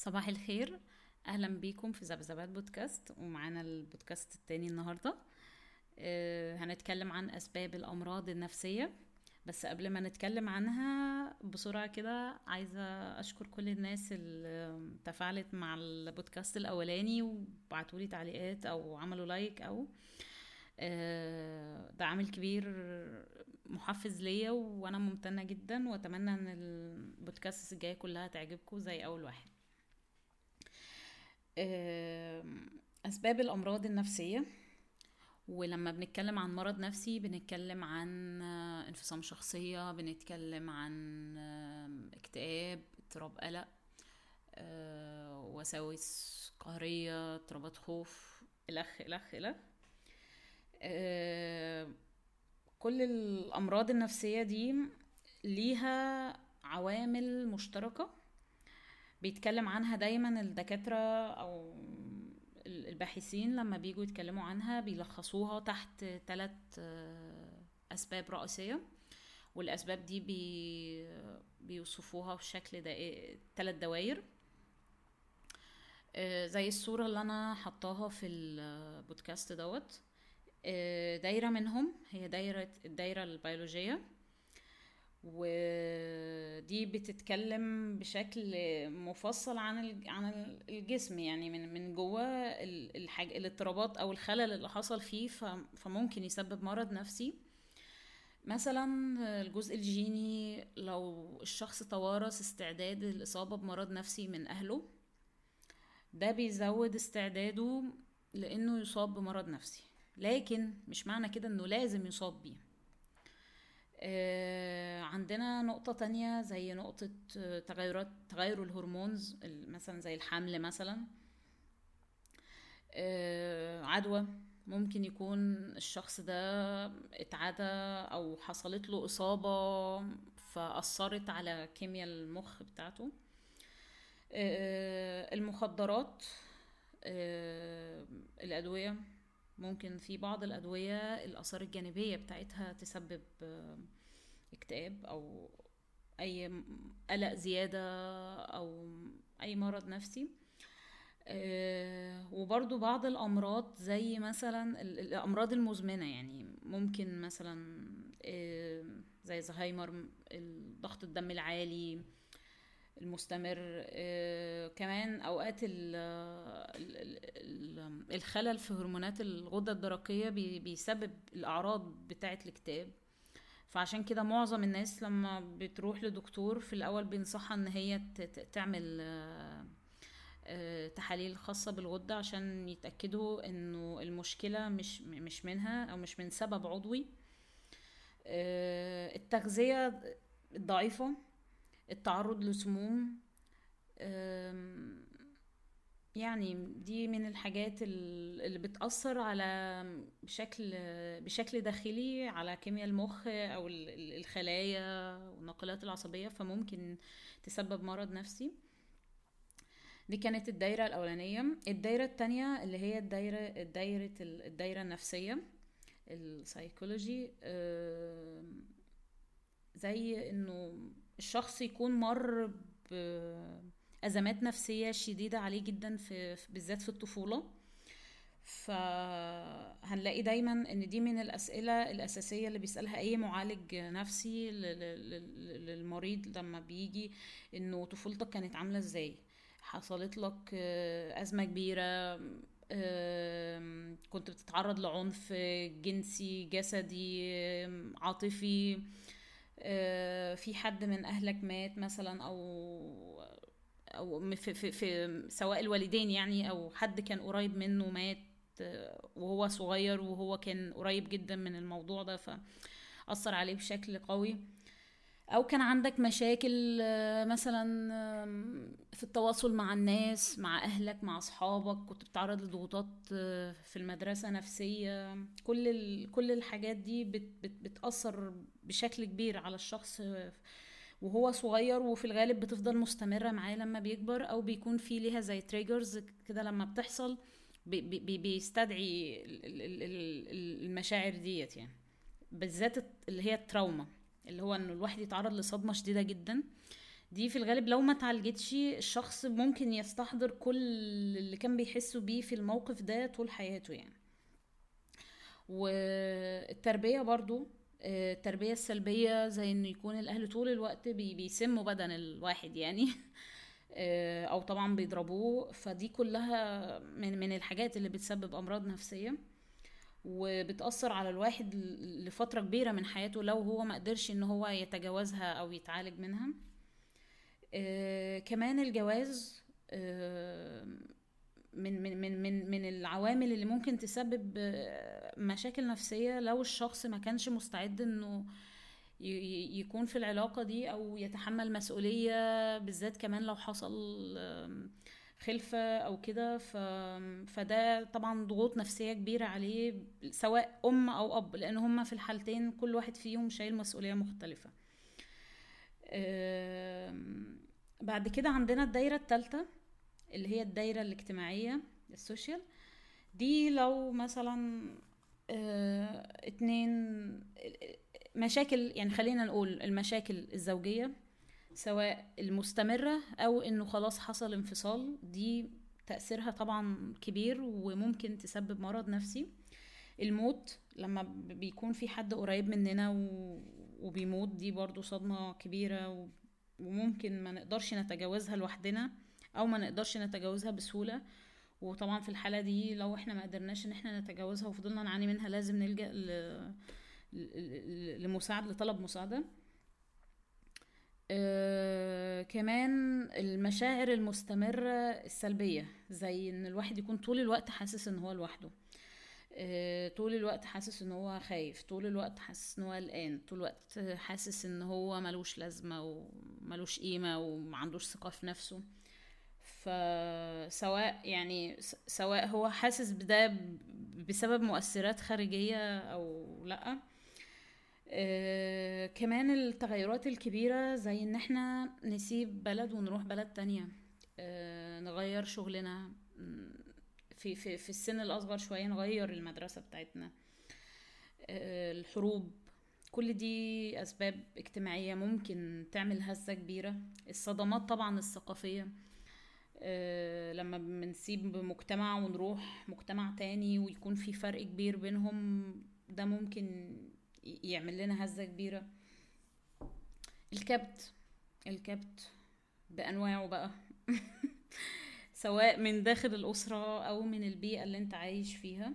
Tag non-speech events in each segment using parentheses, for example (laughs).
صباح الخير. أهلا بيكم في ذبذبات بودكاست ومعانا البودكاست التاني النهارده. أه هنتكلم عن أسباب الأمراض النفسية. بس قبل ما نتكلم عنها بسرعة كده عايزة أشكر كل الناس اللي تفاعلت مع البودكاست الأولاني وبعتولي تعليقات أو عملوا لايك أو أه ده عامل كبير محفز ليا وأنا ممتنة جدا وأتمنى إن البودكاست الجاية كلها تعجبكم زي أول واحد. أسباب الأمراض النفسية. ولما بنتكلم عن مرض نفسي بنتكلم عن انفصام شخصية بنتكلم عن اكتئاب اضطراب قلق وساوس قهرية اضطرابات خوف الأخ الأخ الأخ كل الأمراض النفسية دي ليها عوامل مشتركة. بيتكلم عنها دايما الدكاترة أو الباحثين لما بيجوا يتكلموا عنها بيلخصوها تحت ثلاث أسباب رئيسية. والأسباب دي بي بيوصفوها بشكل ثلاث دوائر. زي الصورة اللي أنا حطاها في البودكاست دوت. دايرة منهم هي دايرة الدايرة البيولوجية. ودي بتتكلم بشكل مفصل عن عن الجسم يعني من من جوه الحاجة الاضطرابات أو الخلل اللي حصل فيه فممكن يسبب مرض نفسي. مثلا الجزء الجيني لو الشخص توارث استعداد الإصابة بمرض نفسي من أهله ده بيزود استعداده لإنه يصاب بمرض نفسي. لكن مش معنى كده إنه لازم يصاب بيه. عندنا نقطة تانية زي نقطة تغيرات تغير الهرمونز مثلا زي الحمل مثلا. عدوى ممكن يكون الشخص ده اتعدى أو حصلت له إصابة فأثرت على كيمياء المخ بتاعته. المخدرات الأدوية. ممكن في بعض الأدوية الآثار الجانبية بتاعتها تسبب اكتئاب أو أي قلق زيادة أو أي مرض نفسي. وبرضو بعض الأمراض زي مثلا الأمراض المزمنة يعني ممكن مثلا زي زهايمر ضغط الدم العالي المستمر آه كمان أوقات ال الخلل في هرمونات الغدة الدرقية بي بيسبب الأعراض بتاعة الاكتئاب. فعشان كده معظم الناس لما بتروح لدكتور في الأول بينصحها إن هي تعمل آه آه تحاليل خاصة بالغدة عشان يتأكدوا إنه المشكلة مش مش منها أو مش من سبب عضوي. التغذية الضعيفة التعرض لسموم يعني دي من الحاجات اللي بتأثر على بشكل بشكل داخلي على كيمياء المخ أو الخلايا والناقلات العصبية فممكن تسبب مرض نفسي. دي كانت الدايرة الأولانية. الدايرة التانية اللي هي الدايرة الدايرة الدايرة النفسية السايكولوجي زي إنه الشخص يكون مر بأزمات نفسية شديدة عليه جدا في بالذات في الطفولة. فهنلاقي دايما إن دي من الأسئلة الأساسية اللي بيسألها أي معالج نفسي للمريض لما بيجي إنه طفولتك كانت عاملة إزاي. حصلت لك أزمة كبيرة كنت بتتعرض لعنف جنسي جسدي عاطفي. في حد من أهلك مات مثلا أو أو في, في, في سواء الوالدين يعني أو حد كان قريب منه مات وهو صغير وهو كان قريب جدا من الموضوع ده فأثر عليه بشكل قوي. أو كان عندك مشاكل مثلا في التواصل مع الناس مع أهلك مع أصحابك كنت بتتعرض لضغوطات في المدرسة نفسية. كل كل الحاجات دي بت بت بتأثر بشكل كبير على الشخص وهو صغير وفي الغالب بتفضل مستمرة معاه لما بيكبر أو بيكون في ليها زي triggers كده لما بتحصل بي بي بيستدعي المشاعر ديت يعني. بالذات اللي هي ال trauma. اللي هو إنه الواحد يتعرض لصدمة شديدة جدا. دي في الغالب لو ما اتعالجتش الشخص ممكن يستحضر كل اللي كان بيحسه بيه في الموقف ده طول حياته يعني. والتربية برضو التربية السلبية زي إنه يكون الأهل طول الوقت بيسموا بدن الواحد يعني. (laughs) أو طبعا بيضربوه. فدي كلها من من الحاجات اللي بتسبب أمراض نفسية. وبتأثر على الواحد لفترة كبيرة من حياته لو هو ما قدرش إن هو يتجاوزها أو يتعالج منها. آه كمان الجواز آه من من من من العوامل اللي ممكن تسبب آه، مشاكل نفسية لو الشخص ما كانش مستعد إنه يكون في العلاقة دي أو يتحمل مسؤولية بالذات كمان لو حصل خلفة أو كده ف... فده طبعا ضغوط نفسية كبيرة عليه سواء أم أو أب لأن هما في الحالتين كل واحد فيهم شايل مسؤولية مختلفة. بعد كده عندنا الدايرة التالتة اللي هي الدايرة الاجتماعية السوشيال. دي لو مثلا آه اتنين مشاكل يعني خلينا نقول المشاكل الزوجية. سواء المستمرة أو إنه خلاص حصل انفصال دي تأثيرها طبعا كبير وممكن تسبب مرض نفسي. الموت لما بيكون في حد قريب مننا وبيموت دي برضو صدمة كبيرة وممكن ما نقدرش نتجاوزها لوحدنا أو ما نقدرش نتجاوزها بسهولة. وطبعا في الحالة دي لو إحنا ما قدرناش إن إحنا نتجاوزها وفضلنا نعاني منها لازم نلجأ لمساعد لطلب مساعدة. آه كمان المشاعر المستمرة السلبية زي إن الواحد يكون طول الوقت حاسس إن هو لوحده. آه طول الوقت حاسس إن هو خايف طول الوقت حاسس إن هو قلقان طول الوقت حاسس إن هو ملوش لازمة وملوش قيمة ومعندوش ثقة في نفسه. فسواء يعني سواء هو حاسس بده بسبب مؤثرات خارجية أو لأ آه كمان التغيرات الكبيرة زي إن إحنا نسيب بلد ونروح بلد تانية. آه نغير شغلنا في, في, في السن الأصغر شوية نغير المدرسة بتاعتنا. آه الحروب كل دي أسباب اجتماعية ممكن تعمل هزة كبيرة. الصدمات طبعا الثقافية. لما بنسيب مجتمع ونروح مجتمع تاني ويكون في فرق كبير بينهم ده ممكن يعمل لنا هزة كبيرة. الكبت الكبت بأنواعه بقى. (laughs) سواء من داخل الأسرة أو من البيئة اللي أنت عايش فيها.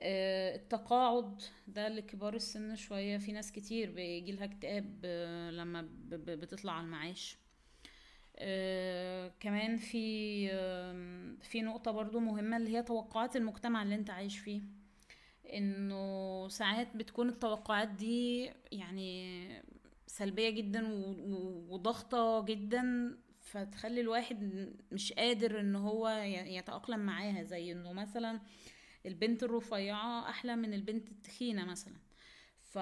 آه، التقاعد ده لكبار السن شوية. في ناس كتير بيجيلها اكتئاب آه، لما بتطلع على المعاش. آه، كمان في في نقطة برضو مهمة اللي هي توقعات المجتمع اللي أنت عايش فيه. إنه ساعات بتكون التوقعات دي يعني سلبية جدا وضغطة جدا فتخلي الواحد مش قادر إن هو يتأقلم معاها. زي إنه مثلا البنت الرفيعة أحلى من البنت التخينة مثلا. ف...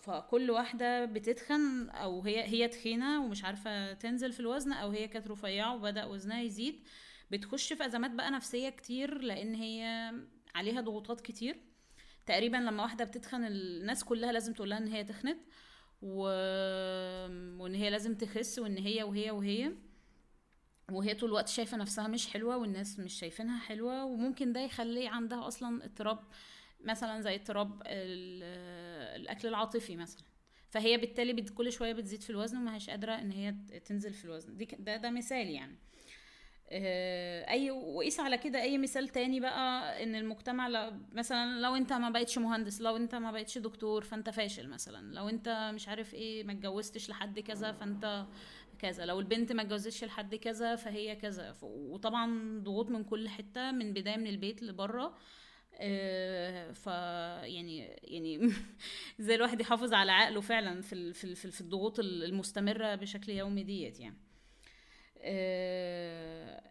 فكل واحدة بتتخن أو هي هي تخينة ومش عارفة تنزل في الوزن أو هي كانت رفيعة وبدأ وزنها يزيد بتخش في أزمات بقى نفسية كتير لأن هي عليها ضغوطات كتير. تقريبا لما واحدة بتتخن الناس كلها لازم تقول لها إن هي تخنت و... وإن هي لازم تخس وإن هي وهي وهي. وهي طول الوقت شايفة نفسها مش حلوة والناس مش شايفينها حلوة. وممكن ده يخلي عندها أصلا اضطراب مثلا زي اضطراب الأكل العاطفي مثلا. فهي بالتالي كل شوية بتزيد في الوزن وما هيش قادرة إن هي تنزل في الوزن. دي ده ده مثال يعني. أي وقيس على كده أي مثال تاني بقى إن المجتمع لو مثلا لو أنت ما بقتش مهندس لو أنت ما بقتش دكتور فأنت فاشل مثلا. لو أنت مش عارف إيه ما اتجوزتش لحد كذا فأنت كذا. لو البنت ما اتجوزتش لحد كذا فهي كذا. وطبعا ضغوط من كل حتة من بداية من البيت لبره. آه، ف يعني يعني (laughs) زي الواحد يحافظ على عقله فعلا في في في الضغوط المستمرة بشكل يومي ديت يعني. آه،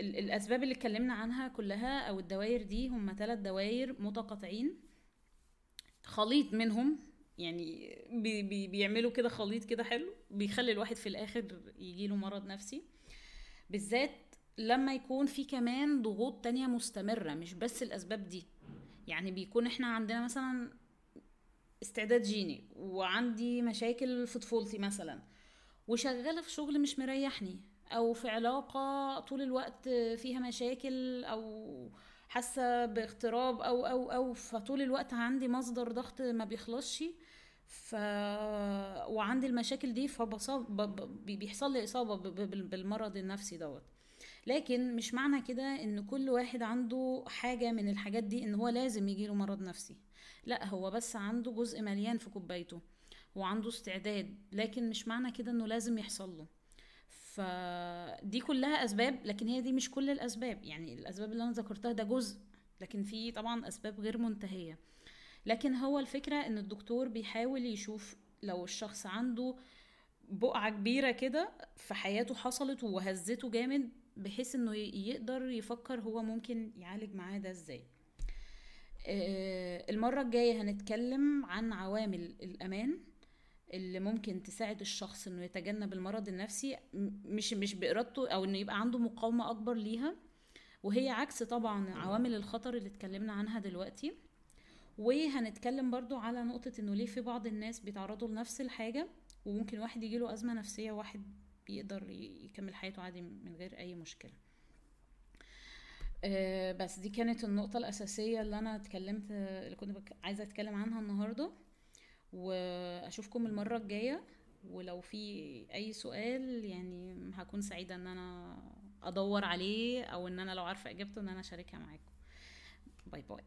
الأسباب اللي اتكلمنا عنها كلها أو الدوائر دي هم ثلاث دوائر متقاطعين. خليط منهم يعني بي بي بيعملوا كده خليط كده حلو بيخلي الواحد في الآخر يجيله مرض نفسي. بالذات لما يكون في كمان ضغوط تانية مستمرة مش بس الأسباب دي. يعني بيكون إحنا عندنا مثلا استعداد جيني وعندي مشاكل في طفولتي مثلا. وشغالة في شغل مش مريحني أو في علاقة طول الوقت فيها مشاكل أو حاسة باغتراب أو أو أو فطول الوقت عندي مصدر ضغط ما بيخلصش. ف وعندي المشاكل دي فبصاب بيحصل لي إصابة بالمرض النفسي دوت. لكن مش معنى كده إن كل واحد عنده حاجة من الحاجات دي إن هو لازم يجيله مرض نفسي. لأ هو بس عنده جزء مليان في كوبايته. وعنده استعداد لكن مش معنى كده إنه لازم يحصل له. فدي كلها أسباب لكن هي دي مش كل الأسباب. يعني الأسباب اللي أنا ذكرتها ده جزء لكن في طبعا أسباب غير منتهية. لكن هو الفكرة إن الدكتور بيحاول يشوف لو الشخص عنده بقعة كبيرة كده في حياته حصلت وهزته جامد بحيث إنه يقدر يفكر هو ممكن يعالج معاه ده إزاي. آه، المرة الجاية هنتكلم عن عوامل الأمان. اللي ممكن تساعد الشخص إنه يتجنب المرض النفسي مش مش بإرادته أو إنه يبقى عنده مقاومة أكبر ليها. وهي عكس طبعا عوامل الخطر اللي اتكلمنا عنها دلوقتي. وهنتكلم برضو على نقطة إنه ليه في بعض الناس بيتعرضوا لنفس الحاجة وممكن واحد يجيله أزمة نفسية وواحد بيقدر يكمل حياته عادي من غير أي مشكلة. آه، بس دي كانت النقطة الأساسية اللي أنا اتكلمت اللي كنت عايزة أتكلم عنها النهاردة. وأشوفكم المرة الجاية. ولو في أي سؤال يعني هكون سعيدة إن أنا أدور عليه أو إن أنا لو عارفة إجابته إن أنا أشاركها معاكم. باي باي.